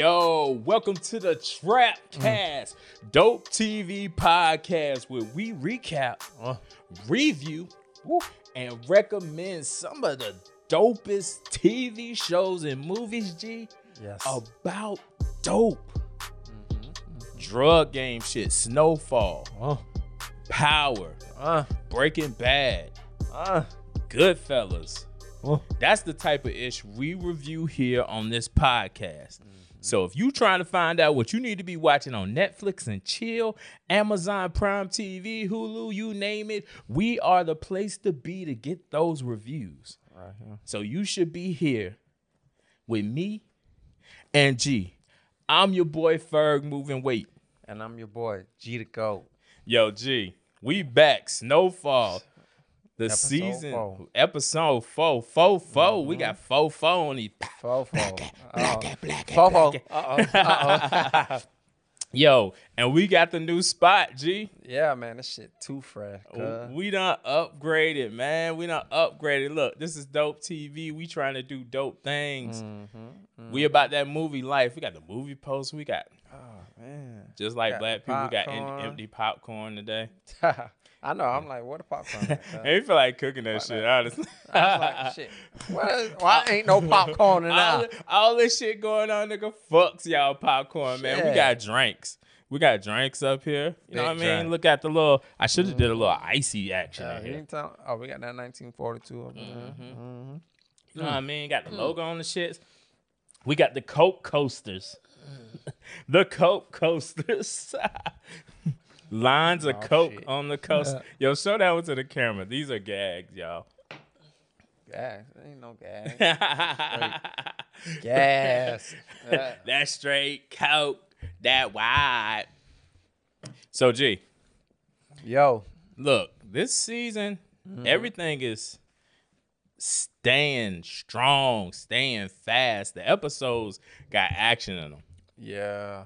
Yo, welcome to the Trap Cast, Dope TV podcast, where we recap, Uh. review, and recommend some of the dopest TV shows and movies, G, Yes. about dope. Drug game shit, Snowfall, Uh, Power, uh, Breaking Bad, uh, Goodfellas. uh. That's the type of ish we review here on this podcast. So if you trying to find out what you need to be watching on Netflix and chill, Amazon Prime TV, Hulu, you name it, we are the place to be to get those reviews. Right. So you should be here with me and G. I'm your boy Ferg moving weight. And I'm your boy, G to go. Yo, G, we back. Snowfall. The Episode season four. episode four, four, four. We got four, four on these. Fofo. Uh-oh. black, Fofo. Uh-oh. Uh-oh. Yo, and we got the new spot, G. yeah, man, this shit too fresh. We done upgraded, man. We done upgraded. Look, this is dope TV. We trying to do dope things. Mm-hmm. We about that movie life. We got the movie post. We got Oh, man. just like black people. We got empty popcorn today. I know. I'm like, what the popcorn? at, cuz? And feel like cooking that shit, honestly. I was like, shit. What is, why ain't no popcorn in all, all this shit going on, nigga. Fucks y'all popcorn, man. We got drinks. We got drinks up here. You know Big what I mean? Look at the little. I should have did a little icy action Uh, here. oh, we got that 1942 up there. Mm-hmm. You know what I mean? Got the logo on the shits. We got the Coke coasters. the Coke coasters. Lines of Oh, Coke shit. on the coaster. Yo, show that one to the camera. These are gags, y'all. Gas. Ain't no gas. Gas. Uh, that straight Coke, that wide. So, G, yo. look, this season, Mm-hmm. everything is staying strong, staying fast. The episodes got action in them. Yeah.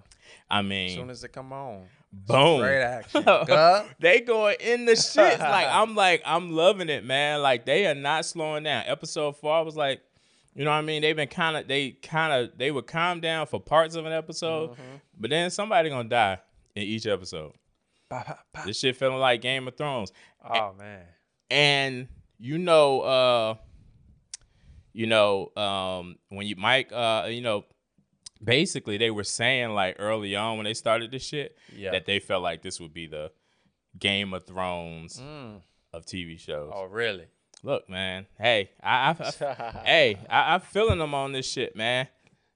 I mean, As soon as it come on. Boom. Great action. They going in the shits. like I'm like, I'm loving it, man. Like they are not slowing down. Episode four, I was like, you know what I mean? They've been kind of, they kind of, they would calm down for parts of an episode, Mm-hmm. but then somebody gonna die in each episode. Ba, ba, ba. This shit feeling like Game of Thrones. Oh man. and you know uh you know um when you mike uh you know basically they were saying like early on when they started this shit Yeah. that they felt like this would be the game of thrones Mm. of tv shows Oh really? look man hey i, I, I hey I, i'm feeling them on this shit man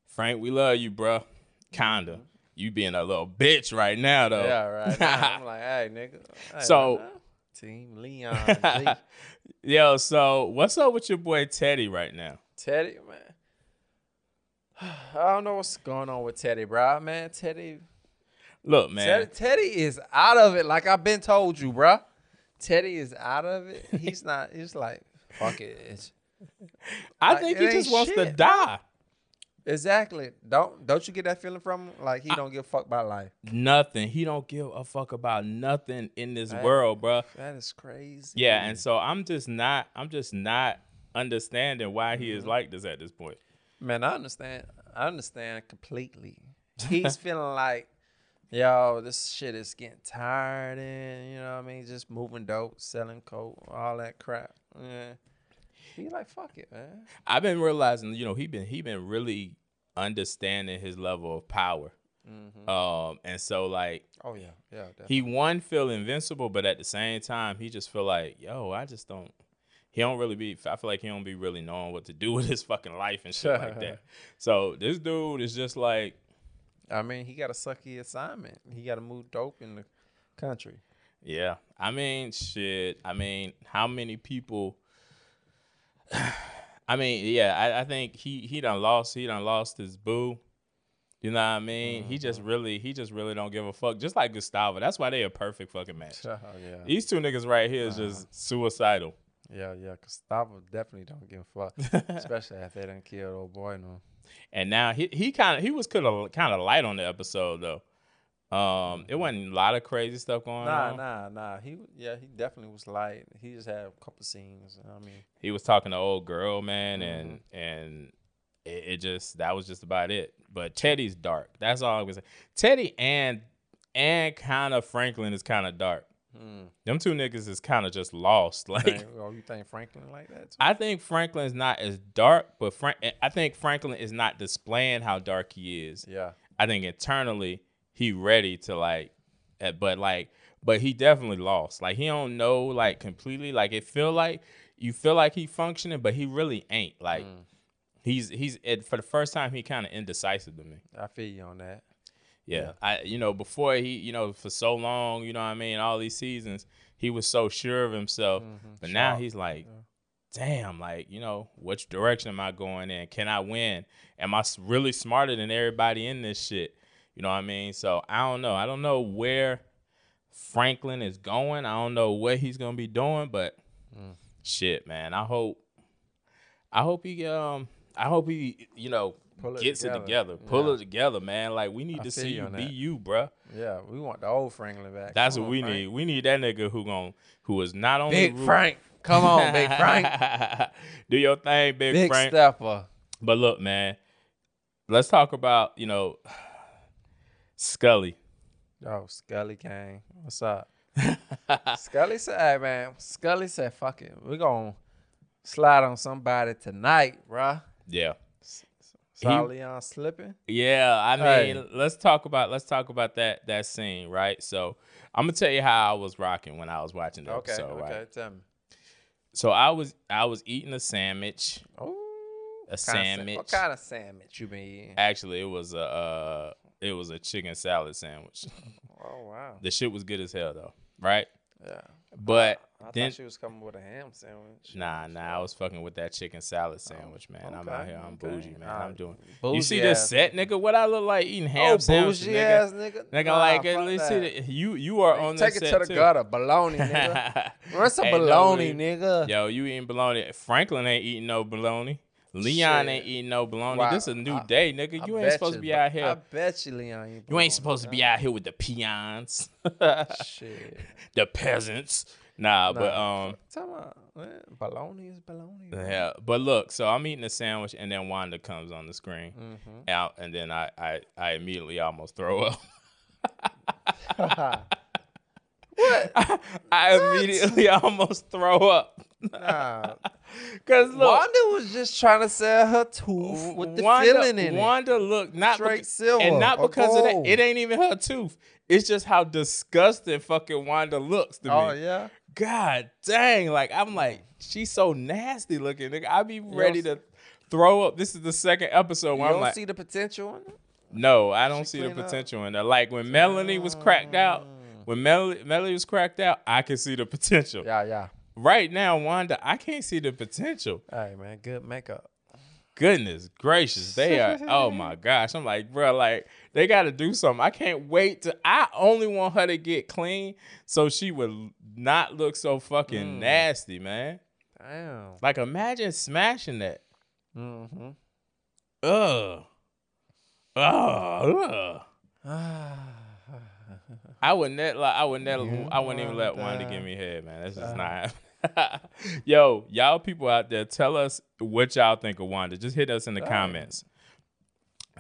frank we love you bro kinda you being a little bitch right now though Yeah, right. now, I'm like, hey, nigga. Hey, So-? Team Leon, yo so what's up with your boy teddy right now Teddy, man. I don't know what's going on with Teddy, bro. Man, Teddy, look man Teddy, Teddy is out of it. Like I've been told you, bro. Teddy is out of it. He's not. He's like, fuck it. It's, I Like, think he just wants to shit, die. exactly. Don't don't you get that feeling from him? Like he don't give a fuck about life. Nothing. He don't give a fuck about nothing in this Right. world, bro. That is crazy. Yeah, and so I'm just not. I'm just not understanding why he Mm-hmm. is like this at this point. Man, I understand. I understand completely. He's feeling like, yo, this shit is getting tired, and you know what I mean. Just moving dope, selling coke, all that crap. Yeah. He like, fuck it, man. I've been realizing, you know, he been he been really understanding his level of power. Mm-hmm. Um, and so like Oh yeah, yeah. Definitely. he one feel invincible, but at the same time, he just feel like, yo, I just don't. He don't really be. I feel like he don't be really knowing what to do with his fucking life and shit like that. So this dude is just like, I mean, he got a sucky assignment. He got to move dope in the country. Yeah. I mean, shit. I mean, how many people I mean, yeah, I, I think he he done lost he done lost his boo. You know what I mean? He mm-hmm. just really he just really don't give a fuck. Just like Gustavo. That's why they a perfect fucking match. Oh yeah, These two niggas right here is just uh-huh. suicidal. Yeah, yeah. Gustavo definitely don't give a fuck, especially after they done killed old boy. No. And now he he kind of he was kind of kind of light on the episode though. Um, it wasn't a lot of crazy stuff going Nah, on. nah, nah. nah. He yeah, he definitely was light. He just had a couple scenes. I mean, he was talking to old girl man and and it, it just that was just about it. But Teddy's dark. That's all I was say. Teddy and and kind of Franklin is kind of dark. Them two niggas is kind of just lost. Like Think- oh, you think Franklin like that too? I think Franklin's not as dark, but Frank I think Franklin is not displaying how dark he is. yeah. I think internally he ready to like, eh, but like, but he definitely lost. Like he don't know like completely. Like it feel like you feel like he functioning, but he really ain't. Like he's he's it, for the first time he kind of indecisive to me. I feel you on that. Yeah. I you know before he you know for so long you know what I mean all these seasons he was so sure of himself, but now he's like. Damn, like you know, which direction am I going in? Can I win? Am I really smarter than everybody in this shit? You know what I mean? So I don't know. I don't know where Franklin is going. I don't know what he's gonna be doing, but shit, man. I hope. I hope he um. I hope he you know Pull it gets together. it together, pull Yeah. it together, man. Like we need I to see you you be you, bruh. Yeah, we want the old Franklin back. That's Come what on, we Frank. need. We need that nigga who gon' who is not only Big Frank. Come on, Big Frank. Do your thing, big, Big Frank. stepper. But look, man, let's talk about you know Skully. Oh, Skully came. What's up? Skully said, hey, man. Skully said, fuck it. We're going to slide on somebody tonight, bruh. Yeah, He- Leon slipping. yeah. I mean, Hey. let's talk about let's talk about that that scene, right? So I'm gonna tell you how I was rocking when I was watching the Okay, episode, okay. right? Tell me. So I was I was eating a sandwich. Ooh, A kind of sandwich. What kind of sandwich you been eating? Actually, it was a uh, it was a chicken salad sandwich. Oh, wow. the shit was good as hell though, right? Yeah. But I then thought she was coming with a ham sandwich. Nah, nah, I was fucking with that chicken salad sandwich, man. I'm out here, I'm okay. bougie, man. Ah, I'm doing. Bougie you see this set, nigga? What I look like eating ham Oh, sandwiches, bougie nigga? ass nigga. Nigga, Nah, like least see the, you you are on Take it to the too. gutter. Bologna, nigga. Run some Hey, no, bologna, we- nigga. Yo, you eating bologna? Franklin ain't eating no bologna. Leon Shit. ain't eating no bologna. Wow. This is a new I- day, nigga. I You ain't bet supposed to be out here. I bet you, Leon. You, you ain't supposed to be out here with the peons, Shit. the peasants. Nah, but um, Tell me, man, bologna is bologna. man. Yeah, but look, so I'm eating a sandwich, and then Wanda comes on the screen, Mm-hmm. out, and then I, I, I immediately almost throw up. What? I immediately almost throw up. Nah. Cause look, Wanda was just trying to sell her tooth with the Wanda, filling in it. Wanda look not Straight beca- silver and not because of that. It ain't even her tooth. It's just how disgusting fucking Wanda looks to Oh me. Oh yeah. God dang, like I'm like she's so nasty looking. Nigga, I be ready to throw up. This is the second episode You where I'm don't like, see the potential in it. No, I don't She see the clean up? potential in there. Like when Melanie was cracked out, when Melanie, Melanie was cracked out, I can see the potential. Yeah, yeah. Right now, Wanda, I can't see the potential. Hey man, good makeup. Goodness gracious, they are. oh my gosh, I'm like, bro, like they got to do something. I can't wait to. I only want her to get clean so she would not look so fucking nasty, man. Damn. Like imagine smashing that. Mm-hmm. Ugh. Ugh. Ugh. I would net like I would net You I wouldn't even let Wanda give me head, man. That's just not. Yo, y'all people out there, tell us what y'all think of Wanda. Just hit us in the comments.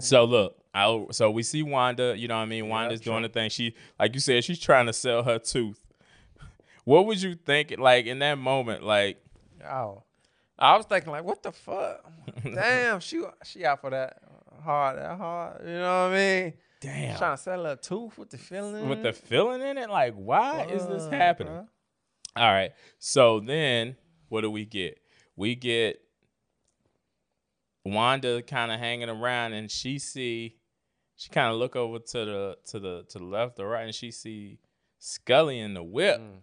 So look, I so we see Wanda. You know what I mean? Wanda's doing the thing. She, like you said, she's trying to sell her tooth. What would you think? Like in that moment, like Oh. I was thinking like, what the fuck? Damn, she she out for that hard, that hard. You know what I mean? damn, Trying to sell her tooth with the filling. with the feeling in it. Like, why is this uh-huh. happening? bruh. All right. So then what do we get? We get Wanda kind of hanging around and she see she kind of look over to the to the to the left or right and she see Skully in the whip. Mm.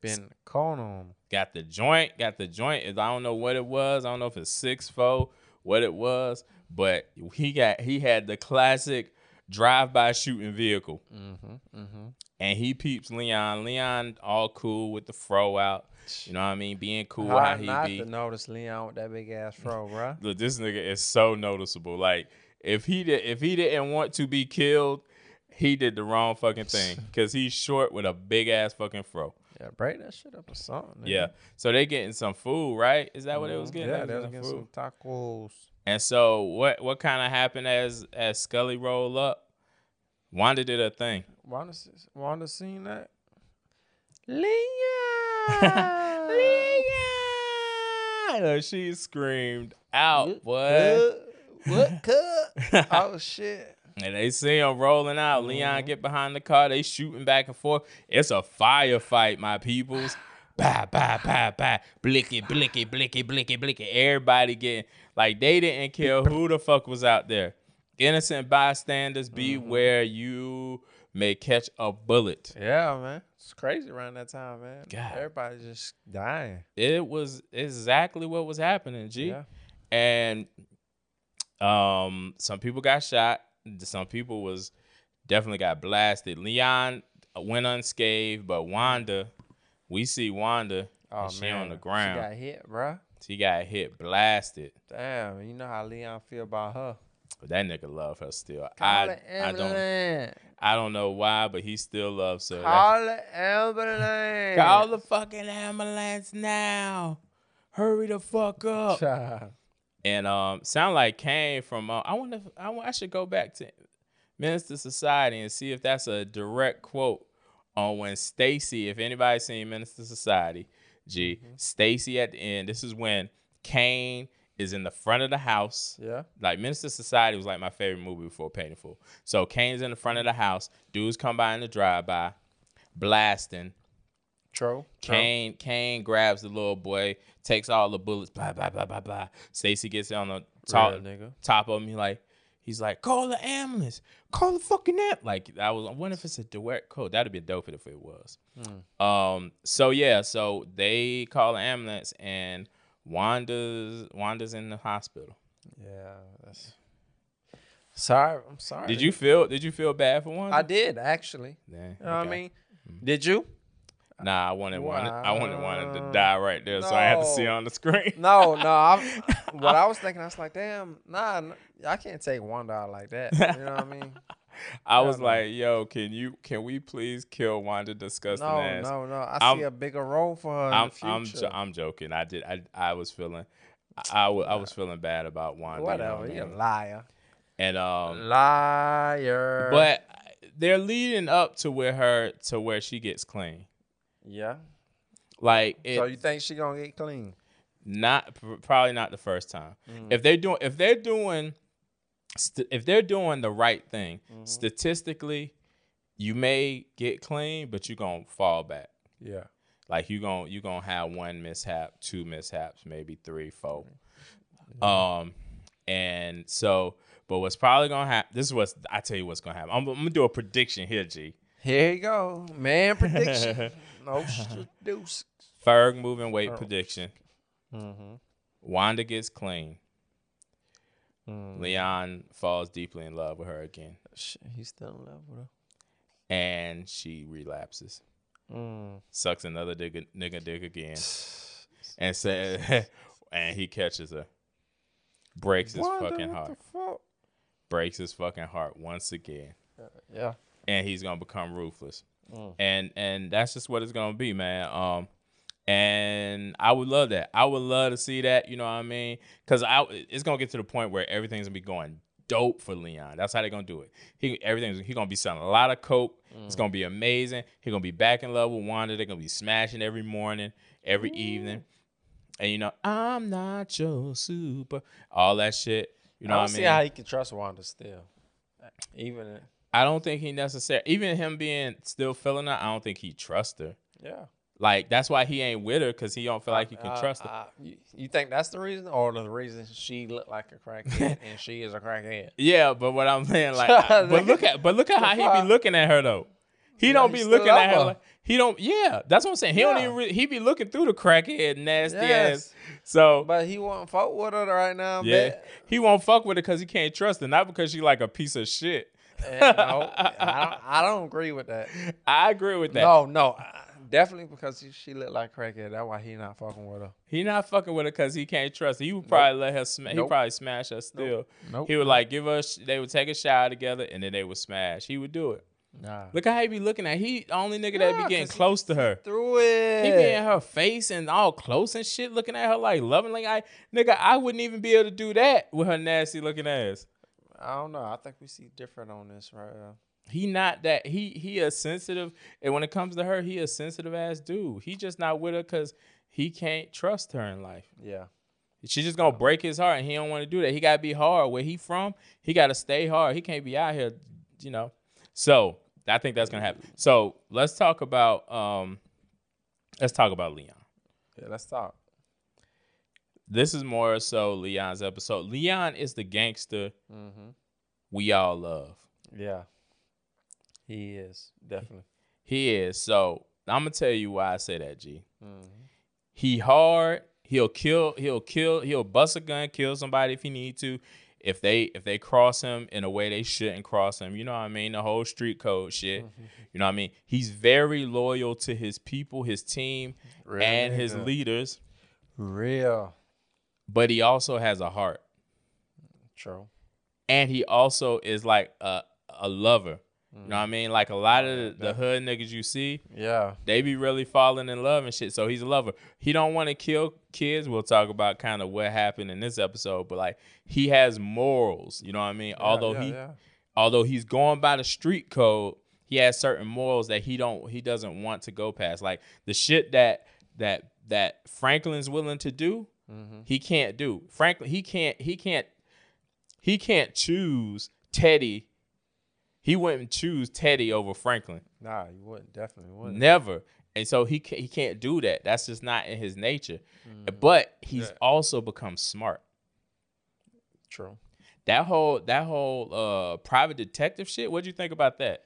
Been corner on him. Got the joint, got the joint. I don't know what it was. I don't know if it's six four, what it was, but he got he had the classic drive-by shooting vehicle. Mm-hmm. Mm-hmm. And he peeps Leon. Leon all cool with the fro out. You know what I mean? Being cool how Hard he not be. to notice Leon with that big ass fro, bro. Look, this nigga is so noticeable. Like if he did, if he didn't want to be killed, he did the wrong fucking thing because he's short with a big ass fucking fro. Yeah, break that shit up or something. nigga. Yeah. So they getting some food, right? Is that what it was getting? Yeah, they was getting getting some tacos. And so what what kind of happened as as Skully rolled up? Wanda did her thing. Wanda, Wanda seen that? Leah! She screamed out. Cut. What cut? oh shit. And they see him rolling out. Leon mm-hmm. get behind the car. They shooting back and forth. It's a firefight, my peoples. Bah, bah, bah, bah. Blicky, blicky, blicky, blicky, blicky. Everybody getting like they didn't care who the fuck was out there. Innocent bystanders, beware you may catch a bullet. Yeah, man. It's crazy around that time, man. God. Everybody just dying. It was exactly what was happening, G. Yeah. and um some people got shot some people was definitely got blasted leon went unscathed but wanda we see wanda Oh and she man. on the ground She got hit, bruh. She got hit blasted Damn, you know how Leon feel about her. but that nigga love her still Call I, the I don't ambulance. i don't know why but he still loves her That- Call the ambulance. call the fucking ambulance now hurry the fuck up Child. and um sound like came from uh, I wonder if I, wa- I should go back to Menace II Society and see if that's a direct quote on when Stacy if anybody's seen Menace II Society G. Mm-hmm. Stacy at the end. This is when Caine is in the front of the house. Yeah. like Menace II Society was like my favorite movie before Paid in Full. So Caine's in the front of the house. Dudes come by in the drive by blasting. True. Caine Caine grabs the little boy, takes all the bullets, blah blah blah blah blah. Stacy gets on the top Real nigga. top of me like he's like, call the ambulance, call the fucking app. Like I was, I wonder if it's a direct code. That'd be dope if it was. Um. So yeah. So they call the ambulance and Wanda's Wanda's in the hospital. Yeah. That's. Sorry. I'm sorry. Did you feel? Did you feel bad for Wanda? I did actually. Nah, You know what I mean? Did you? Nah, I wanted Wanda. I wanted Wanda to die right there, so I had to see No. on the screen. No, no. I'm, what I was thinking, I was like, damn, nah, I can't take one dollar like that. You know what I mean? I was no. like, "Yo, can you can we please kill Wanda disgusting No, ass?" no, no. I I'm- see a bigger role for her I'm in the I'm jo- I'm joking. I did I I was feeling I, I, I was feeling bad about Wanda. you know Whatever. what I You a liar. And um, Liar. but they're leading up to where her to where she gets clean. Yeah. Like it, so you think she gonna get clean? not probably not the first time. Mm. If they're doing if they're doing st- if they're doing the right thing Mm-hmm. statistically, you may get clean, but you're gonna fall back. Yeah. Like you gon' you gonna have one mishap, two mishaps, maybe three, four. Um, and so, but what's probably gonna happen? This is what's I tell you what's gonna happen. I'm, I'm gonna do a prediction here, G. Here you go, man. Prediction. no deuce. Ferg moving weight Oh. prediction. Mm-hmm. Wanda gets clean. Mm. Leon falls deeply in love with her again, Shit, he's still in love with her. and she relapses, Mm. sucks another nigga, nigga dick again, and says, and he catches her, breaks his Wanda, fucking what heart. the fuck? breaks his fucking heart once again, Yeah. and he's gonna become ruthless. Mm. And and that's just what it's gonna be, man. Um, and I would love that. I would love to see that. You know what I mean? Because I it's gonna get to the point where everything's gonna be going dope for Leon. That's how they're gonna do it. He everything's he gonna be selling a lot of coke. It's gonna be amazing. He's gonna be back in love with Wanda. They're gonna be smashing every morning, every evening. And you know, I'm not your super. All that shit. You know I don't what I see how he can trust Wanda still. Even I don't think he necessarily, even him being still feeling her, I don't think he trusts her. yeah. Like that's why he ain't with her because he don't feel like he can Uh, trust her. uh, you, you think that's the reason, or the reason she looked like a crackhead and she is a crackhead? yeah, but what I'm saying, like, I- but look at, but look at how he be looking at her though. He Yeah, don't be looking at her. her. Like, he don't. Yeah, that's what I'm saying. He don't even. Really, he be looking through the crackhead nasty Yes. ass. So But he won't fuck with her right now. yeah, bet. he won't fuck with her because he can't trust her, not because she like a piece of shit. Eh, no, I don't, I don't agree with that. I agree with that. No, no, uh, definitely because she, she looked like crackhead. That's why he not fucking with her. He not fucking with her because he can't trust her. He would probably let her smash. He probably smash her still. Nope. He would like give us. They would take a shower together and then they would smash. He would do it. Nah. Look how he be looking at. He only nigga that be getting close to her. Through it. He be in her face and all close and shit, looking at her like loving. Like I, nigga, I wouldn't even be able to do that with her nasty looking ass. I don't know. I think we see different on this right now. He not that. He he a sensitive, and when it comes to her, he a sensitive ass dude. He just not with her because he can't trust her in life. Yeah. She's just gonna break his heart, and he don't want to do that. He gotta be hard. Where he from, he gotta stay hard. He can't be out here, you know. So I think that's gonna happen. So let's talk about um, let's talk about Leon. Yeah. Let's talk. This is more so Leon's episode. Leon is the gangster Mm-hmm. we all love. Yeah. He is definitely. He is. So I'm gonna tell you why I say that, G. Mm-hmm. He hard. He'll kill. He'll kill. He'll bust a gun, kill somebody if he need to. If they if they cross him in a way they shouldn't cross him, you know what I mean. The whole street code shit. You know what I mean. He's very loyal to his people, his team, Real and his leaders. Real. But he also has a heart, True. and he also is like a a lover. You know what I mean? Like a lot of the, the hood niggas you see, Yeah. they be really falling in love and shit. So he's a lover. He don't want to kill kids. We'll talk about kind of what happened in this episode, but like he has morals. You know what I mean? although yeah, he, yeah. although he's going by the street code, he has certain morals that he don't, he doesn't want to go past. Like the shit that that that Franklin's willing to do, Mm-hmm. he can't do. Franklin, he can't, he can't, he can't choose Teddy. He wouldn't choose Teddy over Franklin. Nah, he wouldn't. Definitely wouldn't. Never. And so he ca- he can't do that. That's just not in his nature. But he's Yeah. also become smart. True. That whole that whole uh private detective shit. What do you think about that?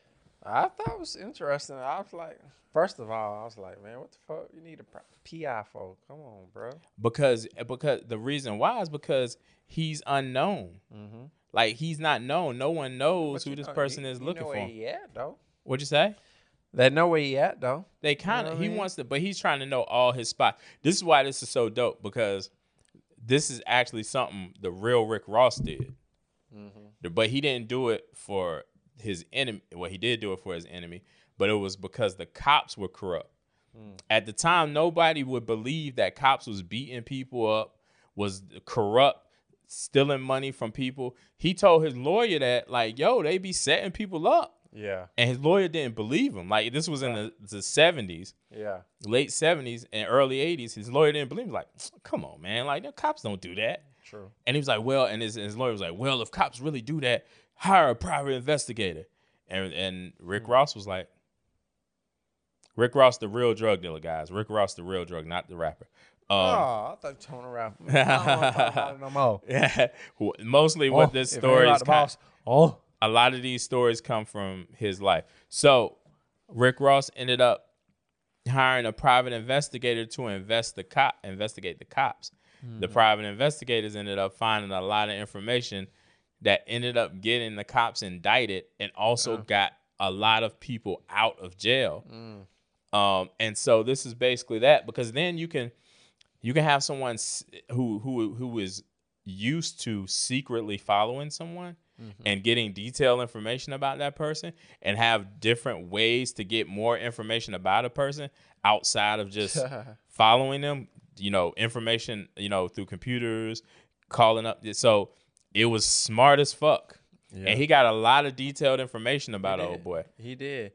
I thought it was interesting. I was like, first of all, I was like, man, what the fuck? You need a PI for? Come on, bro. Because because the reason why is because he's unknown. Mm-hmm. Like he's not known. No one knows who this know, person you- is you looking for. Yeah, though? What'd you say? They know where he at though. They kind of what I he mean? wants to, but he's trying to know all his spots. This is why this is so dope because this is actually something the real Rick Ross did. Mm-hmm. But he didn't do it for his enemy. Well, he did do it for his enemy, but it was because the cops were corrupt. Hmm. At the time, nobody would believe that cops was beating people up, was corrupt, stealing money from people. He told his lawyer that, like, yo, they be setting people up. Yeah. And his lawyer didn't believe him. Like, this was in the, the 70s, Yeah. late 70s, and early 80s. His lawyer didn't believe him. Like, come on, man. Like, the cops don't do that. True. And he was like, well, and his, his lawyer was like, well, if cops really do that, hire a private investigator. And and Rick Ross was like, Rick Ross, the real drug dealer, guys. Rick Ross, the real drug, not the rapper. Um, oh, I thought you told him. I don't want to talk about no more. yeah, mostly what Oh, this it ain't story is. kind-. Oh. a lot of these stories come from his life. So Rick Ross ended up hiring a private investigator to invest the cop investigate the cops. The private investigators ended up finding a lot of information that ended up getting the cops indicted and also got a lot of people out of jail. Um, and so this is basically that because then you can you can have someone who who who is used to secretly following someone and getting detailed information about that person and have different ways to get more information about a person outside of just following them you know information you know through computers calling up so it was smart as fuck and he got a lot of detailed information about old boy He did.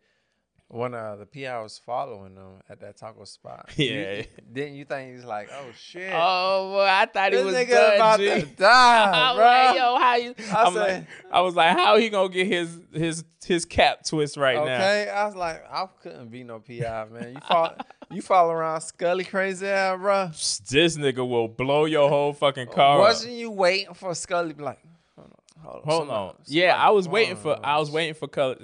When uh, the PI was following them at that taco spot. Yeah. You- didn't you think he's like, oh shit? oh boy i thought he this was nigga done, about G. to die, bro. like, yo, how you? I I'm like, I was like, how he gonna get his his his cap twist right now? Okay, I was like, I couldn't be no PI, man. You follow, you follow around Skully crazy ass, bro. This nigga will blow your whole fucking car. up. Wasn't you waiting for Skully like, hold on, hold on, Hold somebody- on. Yeah, somebody I was waiting for I was waiting for color.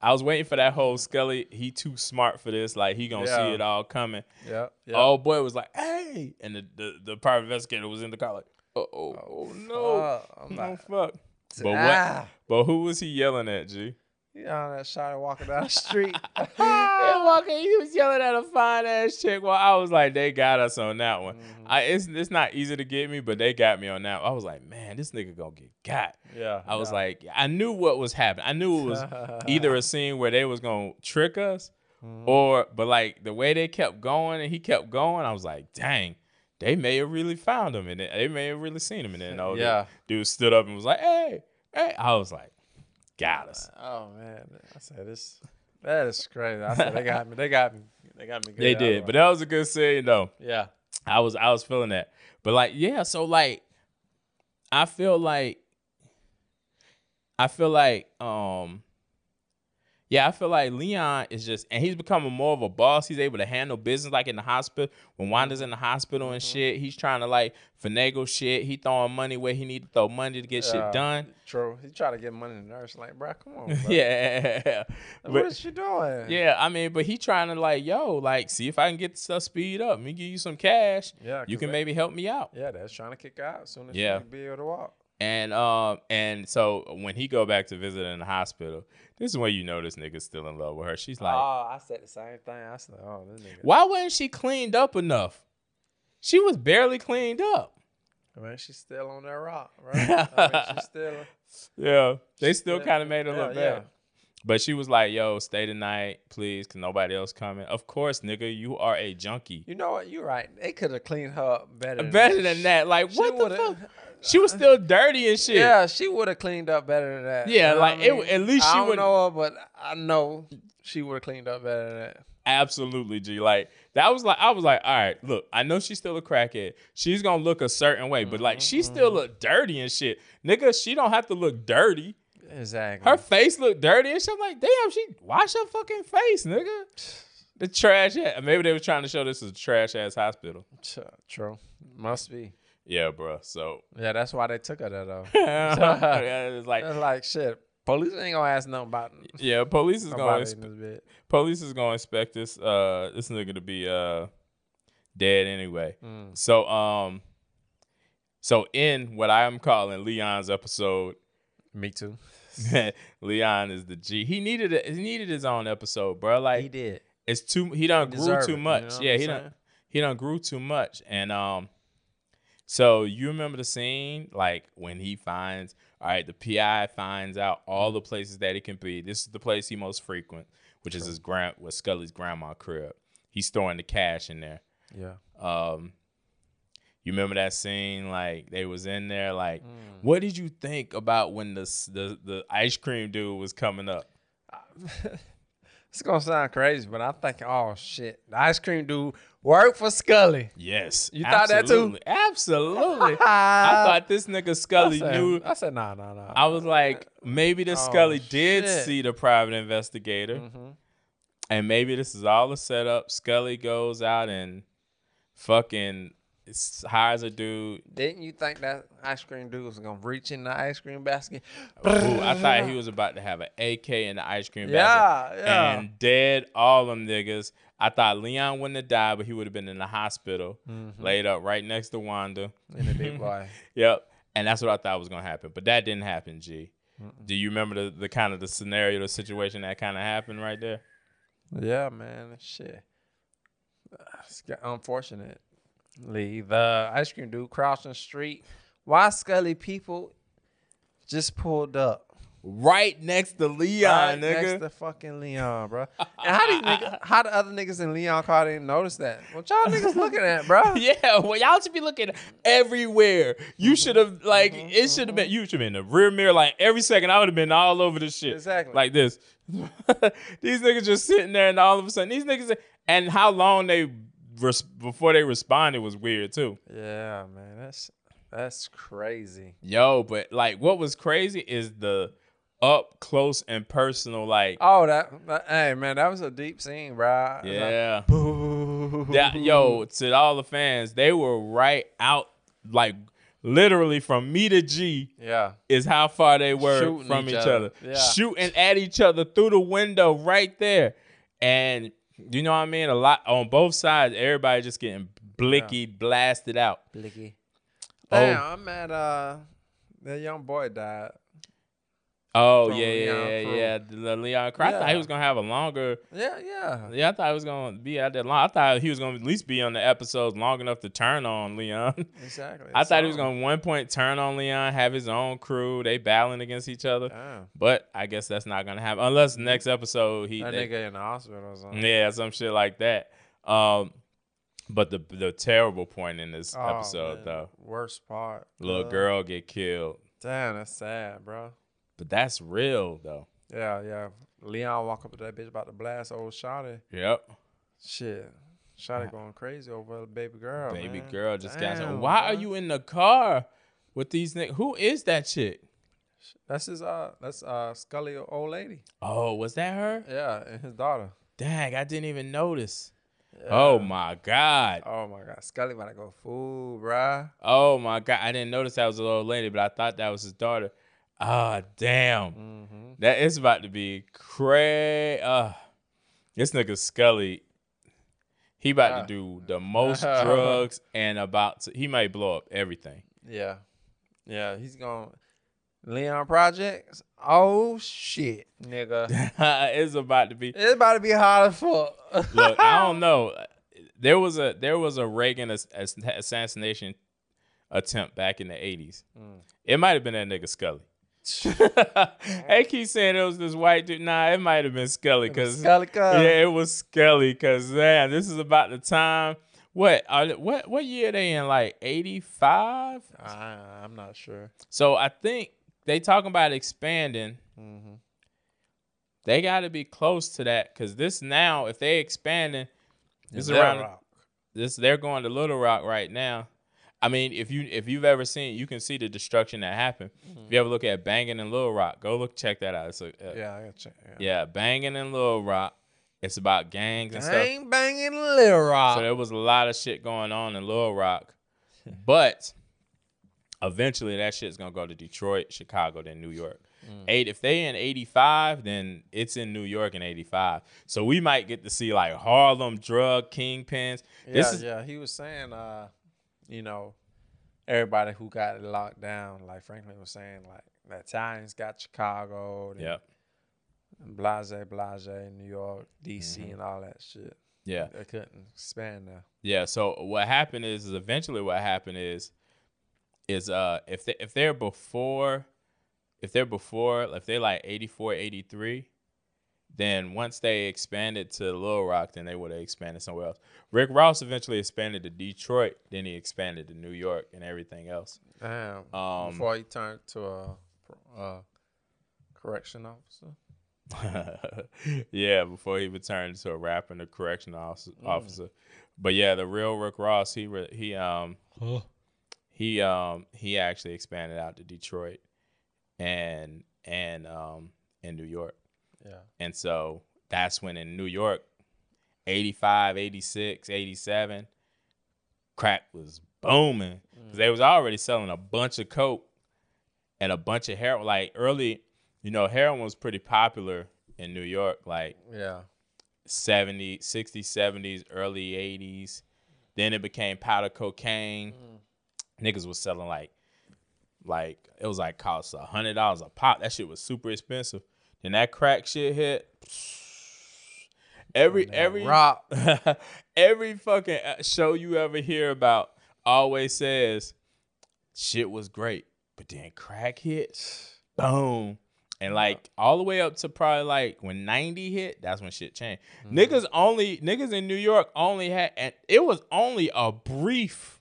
I was waiting for that whole Skully. He too smart for this. Like he gonna Yeah. see it all coming. Yeah, yeah. Oh boy was like, hey, and the, the the private investigator was in the car like, uh oh, oh no, fuck. I'm no like, fuck. But ah. what? But who was he yelling at? G. On that shot walking down the street. he, was walking, he was yelling at a fine ass chick. Well, I was like, they got us on that one. Mm-hmm. I it's it's not easy to get me, but they got me on that. I was like, man, this nigga gonna get got. yeah. I was like, I knew what was happening. I knew it was either a scene where they was gonna trick us, Mm-hmm. or but like the way they kept going and he kept going, I was like, dang, they may have really found him and they may have really seen him. And then oh, Yeah. dude stood up and was like, hey, hey. I was like, got us. Oh man, I said this. That is crazy. I said they got me. They got me. They got me. Good. They did, but that was a good scene though. yeah. I was I was feeling that. But like, yeah, so like I feel like I feel like um yeah, I feel like Leon is just and he's becoming more of a boss. He's able to handle business like in the hospital. When Wanda's in the hospital and mm-hmm. shit, he's trying to like finagle shit. He throwing money where he need to throw money to get shit done. True. He tried to get money to nurse. Like, bro, come on. Bro. Yeah. What is she doing? yeah, I mean, but he trying to like, yo, like, see if I can get the stuff speed up. Let me give you some cash. Yeah. You can they- maybe help me out. Yeah, that's trying to kick out as soon as Yeah. she be able to walk. And um and so when he go back to visit in the hospital, this is when you know this nigga's still in love with her. She's like, oh, I said the same thing. I said, oh, this nigga. why wasn't she cleaned up enough? She was barely cleaned up. I mean, she's still on that rock, right? I mean, she's still. Yeah, they still kind of made her yeah, look yeah. bad. But she was like, "Yo, stay tonight, please, cause nobody else coming." Of course, nigga, you are a junkie. You know what? You're right. They could have cleaned her up better. Than Better than that, like She what the fuck? She was still dirty and shit. Yeah, she would have cleaned up better than that. Yeah, You know like, I it- mean? at least she would've- know her, but I know she would have cleaned up better than that. Absolutely, G. Like that was like I was like, all right, look, I know she's still a crackhead. She's gonna look a certain way, but like she mm-hmm, still mm-hmm. look dirty and shit. Nigga, she don't have to look dirty. Exactly. Her face looked dirty and shit. I'm like, damn, she wash her fucking face, nigga. The trash yeah. Maybe they were trying to show this is a trash ass hospital. True. Must be. Yeah, bro. So Yeah, that's why they took her there though. yeah, it's like It's like shit. Police ain't gonna ask nothing about yeah, police is gonna inspe- police is gonna inspect this uh this nigga to be uh dead anyway. Mm. So um so in what I am calling Leon's episode, Me too. Leon is the G. He needed a, he needed his own episode, bro. Like he did. it's too he done He grew too it, you much. know yeah, he done he done grew too much. And um so you remember the scene like when he finds all right, the PI finds out all the places that he can be. This is the place he most frequent, which is his grand with Skully's grandma crib. He's throwing the cash in there. Yeah. Um you remember that scene like they was in there like Mm. what did you think about when the the the ice cream dude was coming up? It's gonna sound crazy, but I'm thinking, oh shit, the ice cream dude worked for Skully. Yes. You thought that too? absolutely, Absolutely. I thought this nigga Skully I said, knew I said, nah, nah, nah. I was like, maybe this Oh, Skully did shit. see the private investigator, Mhm. and maybe this is all a setup. Skully goes out and fucking hires a dude. Didn't you think that ice cream dude was gonna reach in the ice cream basket? Who I thought he was about to have an AK in the ice cream basket Yeah, yeah. and dead all them niggas. I thought Leon wouldn't have died, but he would have been in the hospital, Mm-hmm. laid up right next to Wanda. in the deep boy. Yep. And that's what I thought was gonna happen. But that didn't happen, G. Do you remember the, the kind of the scenario, the situation that kind of happened right there? Yeah, man. Shit. It's got- unfortunately, the ice cream dude crossing the street. Why Skully people just pulled up Right next to Leon, right nigga. next to fucking Leon, bro? And how niggas, how the other niggas in Leon car didn't notice that? What y'all niggas looking at, bro? yeah, well, y'all should be looking everywhere. You mm-hmm. should have like mm-hmm. it should have been. You should have been in the rear mirror like every second. I would have been all over this shit, Exactly. like this. these niggas just sitting there, and all of a sudden, these niggas. And how long they res- before they responded it was weird too. Yeah, man. That's that's crazy. Yo, but like, what was crazy is the up close and personal, like, Oh, that, that- hey man, that was a deep scene, bro. yeah. That yo to all the fans they were right out like literally from me to g Yeah. is how far they were Shooting from each each, other. other, Yeah. shooting at each other through the window right there and you know what i mean a lot on both sides everybody just getting blicky blasted out Blicky. Oh. I'm mad. Uh, that young boy died. Oh yeah, yeah, yeah, yeah. The Leon Crow. I thought he was gonna have a longer. Yeah, yeah. Yeah, I thought he was gonna be out there long. I thought he was gonna at least be on the episodes long enough to turn on Leon. Exactly. I thought he was gonna one point turn on Leon, have his own crew, they battling against each other. Damn. But I guess that's not gonna happen unless next episode he That they- nigga in the hospital or something. yeah some shit like that. Um, but the the terrible point in this Oh, episode man. though, Worst part. little Uh, girl get killed. Damn, that's sad, bro. But that's real though. Yeah, yeah. Leon walk up to that bitch about to blast old Shotty. Yep. Shit. Shotty going crazy over a baby girl. Baby man. girl just got some. Damn, Why are you in the car with these niggas? Who is that chick? That's his uh that's uh Skully old lady. Oh, was that her? Yeah, and his daughter. Dang, I didn't even notice. Yeah. Oh my god. Oh my god. Skully about to go fool, bruh. Oh my god. I didn't notice that was a little lady, but I thought that was his daughter. Ah, damn. Mm-hmm. That is about to be crazy. Uh, this nigga Skully, he about Ah. to do the most drugs and about to. He might blow up everything. Yeah. Yeah, he's going to Leon Projects. Oh shit, nigga. it's about to be. it's about to be hot as fuck. Look, I don't know. There was a there was a Reagan ass- ass- assassination attempt back in the eighties. Mm. It might have been that nigga Skully. They keep saying it was this white dude. Nah, it might have been Skully because Skully yeah, it was Skully. Cause man, this is about the time. What are they- what what year they in? Like eighty five. I, I'm not sure. So I think they talking about expanding. Mm-hmm. They got to be close to that because this now, if they expanding, this is around this. They're going to Little Rock right now. I mean, if you if you've ever seen, you can see the destruction that happened. If you ever look at Banging in Little Rock, go look check that out. It's a, uh, Yeah, I gotta check. Yeah. yeah, Banging in Little Rock. It's about gangs and stuff. Bang banging Little Rock. So there was a lot of shit going on in Little Rock, but eventually that shit's gonna go to Detroit, Chicago, then New York. Mm. Eight. If they in eighty five, then it's in New York in eighty five. So we might get to see like Harlem drug kingpins. yeah, This is yeah. He was saying, uh, you know, everybody who got it locked down, like Franklin was saying, like the Italians got Chicago, Yep. Blase, Blase, New York, DC, Mm-hmm. and all that shit. Yeah. They couldn't expand there. Yeah. So what happened is, is eventually what happened is, is uh if they if they're before, if they're before, if they're like 84, 83, then once they expanded to Little Rock, then they would have expanded somewhere else. Rick Ross eventually expanded to Detroit, then he expanded to New York and everything else. Damn. Um, Before he turned to a, a correction officer. yeah, before he returned to a rap and a correction officer, officer. But yeah, the real Rick Ross, he re- he um he um he actually expanded out to Detroit and and um in New York. Yeah. And so that's when in New York 85, 86, 87 crack was booming mm. cuz they was already selling a bunch of coke and a bunch of heroin like early you know heroin was pretty popular in New York like Yeah. 70, 60s, 70s, early 80s. Then it became powder cocaine. Mm. Niggas was selling like, like it was like cost a hundred dollars a pop. That shit was super expensive. Then that crack shit hit. Every every rock. every fucking uh, show you ever hear about always says shit was great, but then crack hit, boom. And like all the way up to probably like when 90 hit, that's when shit changed. Niggas only niggas in New York only had and it was only a brief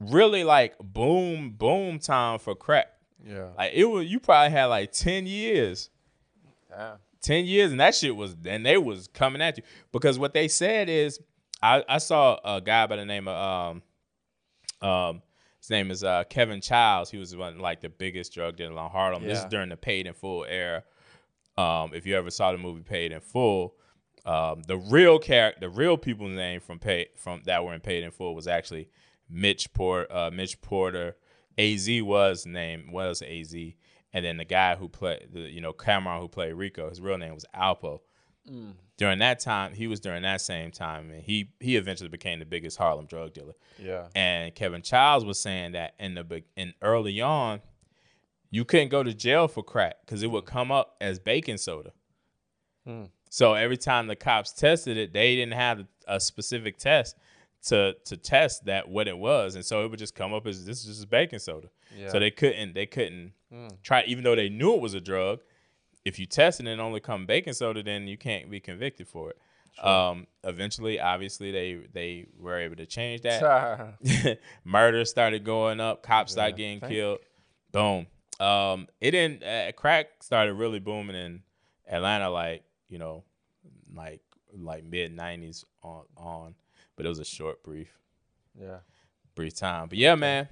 really like boom boom time for crack. Yeah. Like it was you probably had like 10 years. Yeah. 10 years and that shit was and they was coming at you. Because what they said is I, I saw a guy by the name of um um his name is uh Kevin Chiles. He was one like the biggest drug dealer in Harlem. This is during the paid in full era. Um if you ever saw the movie paid in full um the real character the real people's name from paid from that were in paid in full was actually Mitch Porter uh Mitch Porter. AZ was name was AZ and then the guy who played the you know Cam'ron who played Rico his real name was Alpo during that time he was during that same time and he he eventually became the biggest Harlem drug dealer Yeah. and Kevin Chiles was saying that in the in early on you couldn't go to jail for crack because it would come up as baking soda. Hmm. So every time the cops tested it, they didn't have a specific test to to test that what it was, and so it would just come up as this is just baking soda. Yeah. So they couldn't they couldn't Mm. try even though they knew it was a drug. If you test it and only come baking soda, then you can't be convicted for it. Um, eventually, obviously, they they were able to change that. Murder started going up. Cops started getting killed. Boom. Um, it didn't. Uh, crack started really booming in Atlanta, like you know, like like mid '90s on on, but it was a short, brief, yeah. brief time. But yeah, man,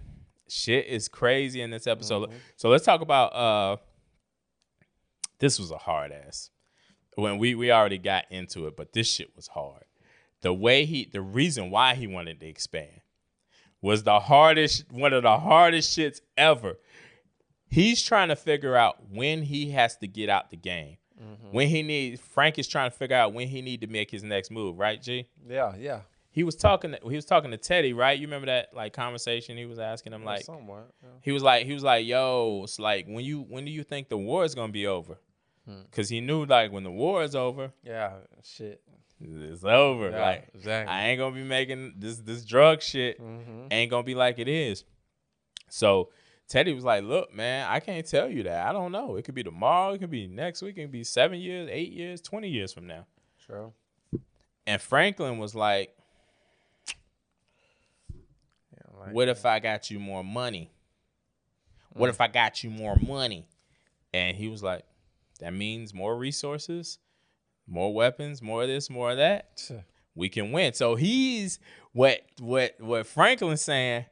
shit is crazy in this episode. Mhm. So let's talk about. uh This was a hard ass. When we we already got into it, but this shit was hard. The way he, the reason why he wanted to expand was the hardest, one of the hardest shits ever. He's trying to figure out when he has to get out the game. Mhm. When he need Frank is trying to figure out when he need to make his next move, right, G? Yeah, yeah. He was talking he was talking to Teddy, right? You remember that like conversation he was asking him like somewhat. Yeah. he was like he was like, "Yo, it's like when you when do you think the war is going to be over?" Hmm. Cuz he knew like when the war is over, yeah, shit. it's over. Yeah, like exactly. I ain't going to be making this this drug shit mm-hmm. ain't gonna be like it is. So Teddy was like, "Look, man, I can't tell you that. I don't know. It could be tomorrow. It could be next week. It could be seven years, eight years, twenty years from now." True. And Franklin was like, Yeah, like, "What if I got you more money? What mm. if I got you more money?" And he was like, "That means more resources, more weapons, more of this, more of that. We can win." So he's what what what Franklin's saying.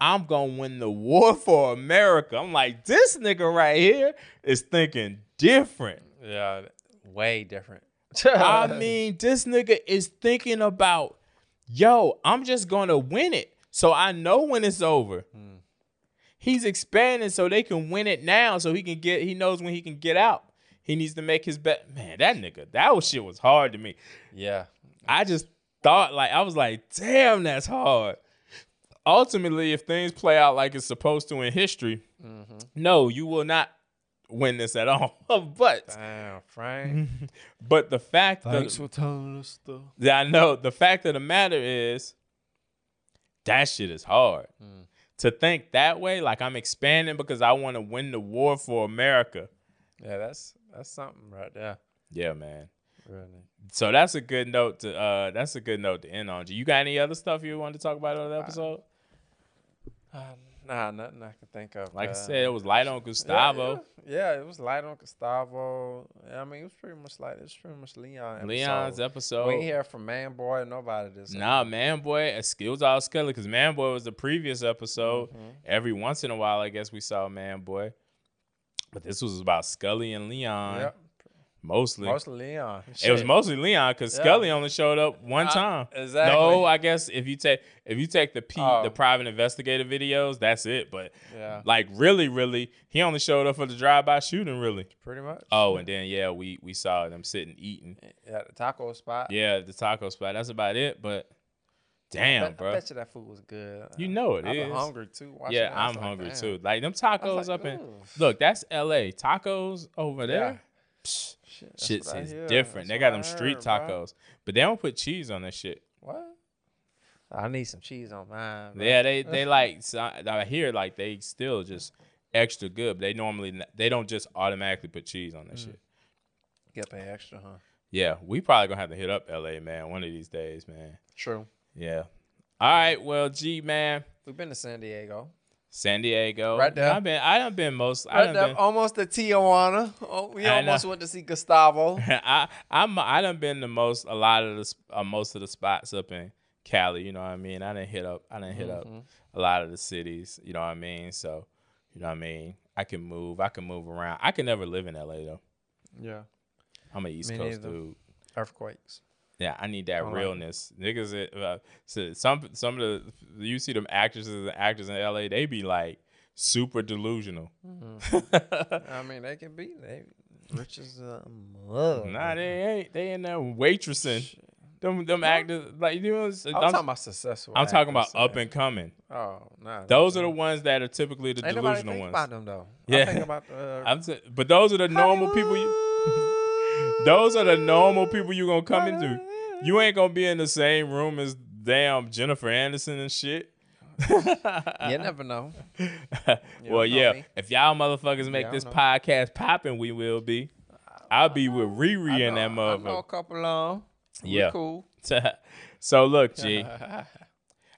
I'm gonna win the war for America. I'm like, this nigga right here is thinking different. Yeah, way different. I mean, this nigga is thinking about, yo, I'm just gonna win it. So I know when it's over. Hmm. He's expanding so they can win it now, so he can get he knows when he can get out. He needs to make his bet. Man, that nigga, that was shit was hard to me. yeah, I just thought like I was like, damn, that's hard. Ultimately, if things play out like it's supposed to in history, mm-hmm. no, you will not win this at all. but damn, Frank. but the fact Thanks that for telling us stuff. yeah, I know the fact of the matter is that shit is hard. Mm. To think that way, like I'm expanding because I want to win the war for America. Yeah, that's that's something right there. Yeah, man. Really. So that's a good note to uh that's a good note to end on. G. You got any other stuff you want to talk about on the episode? Uh, nah, nothing I can think of. Like I uh, said, it was light on Gustavo. Yeah, yeah, it was light on Gustavo. I mean, it was pretty much like it was pretty much Leon. Episode. Leon's episode. We hear from Man Boy. Nobody this. Nah, Man Boy, it was all Skully because Man Boy was the previous episode. Mhm. Every once in a while, I guess we saw Man Boy. But this was about Skully and Leon Yep. Mostly. Mostly Leon. It was mostly Leon because Yeah. Skully only showed up one Uh, time. exactly. No, I guess if you take if you take the P Oh. the private investigator videos, that's it. But Yeah. like really, really, he only showed up for the drive by shooting, really. Pretty much. Oh, and then yeah, we we saw them sitting eating. Yeah, the taco spot. Yeah, the taco spot. That's about it. But I damn, bet, bro. I bet you that food was good. You know it is. been hungry too. Yeah. I I'm like, hungry damn. too. Like them tacos like, up in look, that's L.A. Tacos over there. Psh, Shit, that's shit is different. That's They got them street heard, tacos, but they don't put cheese on that shit. What? I need some cheese on mine. bro. Yeah, they they like so I I hear like they still just extra good. But they normally they don't just automatically put cheese on that Mm. shit. Get pay extra, huh? Yeah, we probably gonna have to hit up L.A. man one of these days, man. True. Yeah. All right, well, G man, We've been to San Diego. San Diego. Right there. I've been I done been most. I Right done there, been, almost to Tijuana. Oh, we I know. almost went to see Gustavo. I I'm I done been to most a lot of the uh, most of the spots up in Cali. You know what I mean? I didn't hit up. I didn't hit up Mhm. a lot of the cities. You know what I mean? So, you know what I mean? I can move. I can move around. I can never live in LA though. Yeah. I'm an East Me Coast neither. dude. Earthquakes. Yeah, I need that like realness. Niggas, it, uh, so some some of the you see them actresses and actors in LA, they be like super delusional. I mean, they can be. They rich as a mug. Nah, they ain't. They in there waitressing. them them actors like you know. I'm, I'm talking about successful. I'm talking about up and coming. Oh, nah. Those are the ones that are typically the Ain't delusional think ones. about them though. Yeah. I think about uh, I'm t- but those are the normal people. You, those are the normal people you gonna come into. You ain't gonna be in the same room as damn Jennifer Anderson and shit. You never know. well, know yeah. me. If y'all motherfuckers make don't this know. podcast popping, we will be. I'll be with Riri I and know, that I know a motherfucker. couple of 'em. We Yeah. cool. so look, G,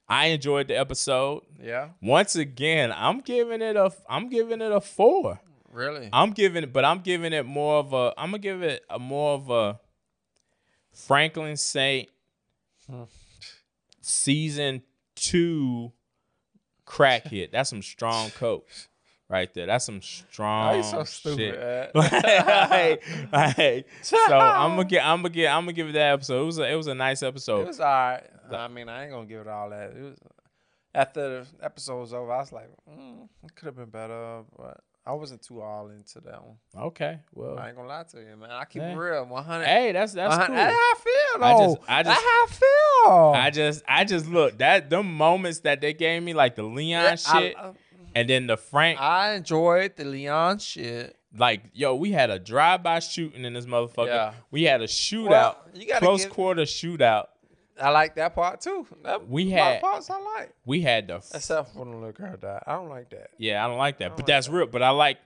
I enjoyed the episode. yeah, Once again, I'm giving it a I'm giving it a four. Really. I'm giving it, but I'm giving it more of a. I'm gonna give it a more of a Franklin Saint Hmm. season two crack hit. That's some strong coke right there. That's some strong. Why you so stupid? Shit. Like, like, so I'm gonna get. I'm gonna get. I'm gonna give it that episode. It was. A, it was a nice episode. It was all right. I mean, I ain't gonna give it all that. It was after the episode was over. I was like, mm, it could have been better, but I wasn't too all into that one. Okay. Well. I ain't gonna lie to you, man. I keep Yeah. it real, one hundred. Hey, that's that's cool. That's how I feel. I just- I That's just- how I feel. I just, I just look that the moments that they gave me, like the Leon Yeah, shit, I, and then the Frank. I enjoyed the Leon shit. like, yo, we had a drive-by shooting in this motherfucker. Yeah. We had a shootout, Well, you close give- quarter shootout. I like that part too. That, We had- parts I like, We had the, f- except for the little girl died. I don't like that. yeah, I don't like that, but like that's that. real. But I like,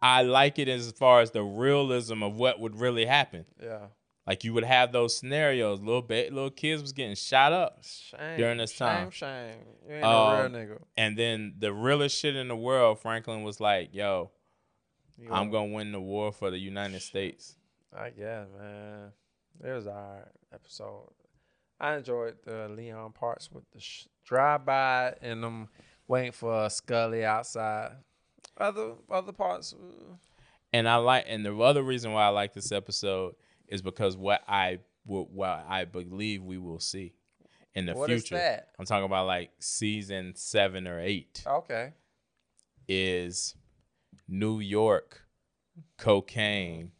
I like it as far as the realism of what would really happen. Yeah, Like you would have those scenarios. Little bit, little kids was getting shot up. shame During this time. Shame, shame. You ain't Um, no real nigga. And then the realest shit in the world, Franklin was like, "Yo, You I'm gonna win the war for the United States." I guess, man. It was our episode. I enjoyed the Leon parts with the sh- drive by and them waiting for Skully outside. Other other parts, uh, And I like, and the other reason why I like this episode is because what I what, what I believe we will see in the what is future. that? I'm talking about like season seven or eight Okay. is New York cocaine.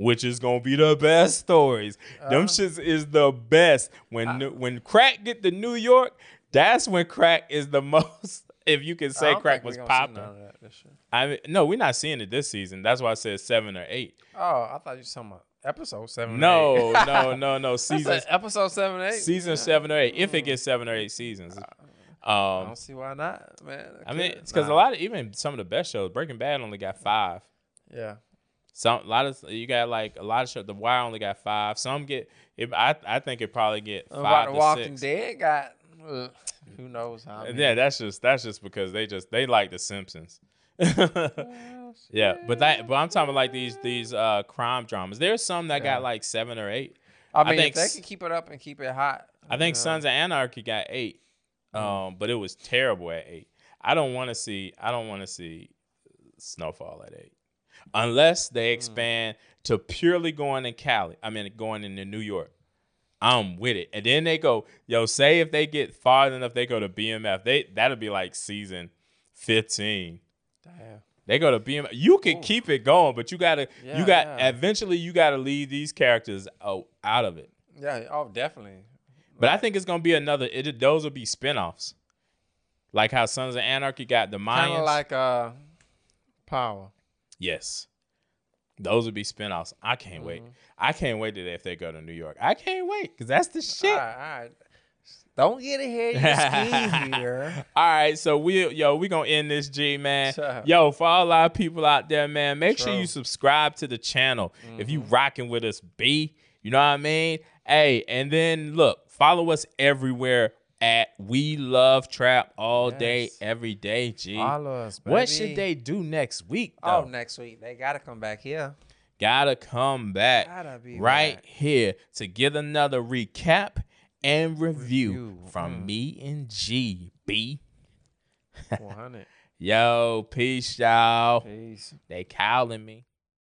Which is gonna be the best stories. Them Uh. shits is the best. When new- when crack get to New York, that's when crack is the most. If you can say crack was popping, none of that this year. I mean, no, we're not seeing it this season. That's why I said seven or eight. Oh, I thought you were talking about episode seven. No, eight. no, no, no. Season episode seven, eight. season seven or eight. If it gets seven or eight seasons, I um, don't see why not, man. I mean, could- it's because a lot of even some of the best shows, Breaking Bad only got five. Yeah. Some a lot of you got like a lot of shows. The Wire only got five. Some get. It, I I think it probably get five the to Walking six. Dead got uh, who knows how. And many. yeah, that's just that's just because they just they like the Simpsons. yeah, but that but I'm talking about like these these uh crime dramas. There's some that Yeah. got like seven or eight. I mean, think if they can keep it up and keep it hot. I think know, Sons of Anarchy got eight, um, but it was terrible at eight. I don't want to see. I don't want to see Snowfall at eight, unless they expand to purely going in Cali. I mean, going into New York. I'm with it, and then they go, yo. Say if they get far enough, they go to BMF. They that'll be like season fifteen. Damn. They go to BMF. You can Ooh. keep it going, but you gotta. Yeah, you got yeah. eventually. You gotta leave these characters out, out of it. Yeah. Oh, definitely. But I think it's gonna be another. It those will be spinoffs, like how Sons of Anarchy got the Kind Mayans. of like uh, Power. Yes, those would be spinoffs. I can't wait. Mm-hmm. I can't wait to if they go to New York. I can't wait because that's the shit. All right, all right. Don't get ahead of your here. All right, so we yo we gonna end this G man. Sure. Yo, for all our people out there, man, make sure you subscribe to the channel if you Mm-hmm. rocking with us. B, you know what I mean? Hey, and then look, follow us everywhere at We Love Trap all day, every day. G. Us. What should they do next week? Oh, next week they gotta come back here. Gotta come back Gotta right back. here to get another recap and review, Review, from mm. me and G. B. One hundred. Yo, peace, y'all. Peace. They calling me.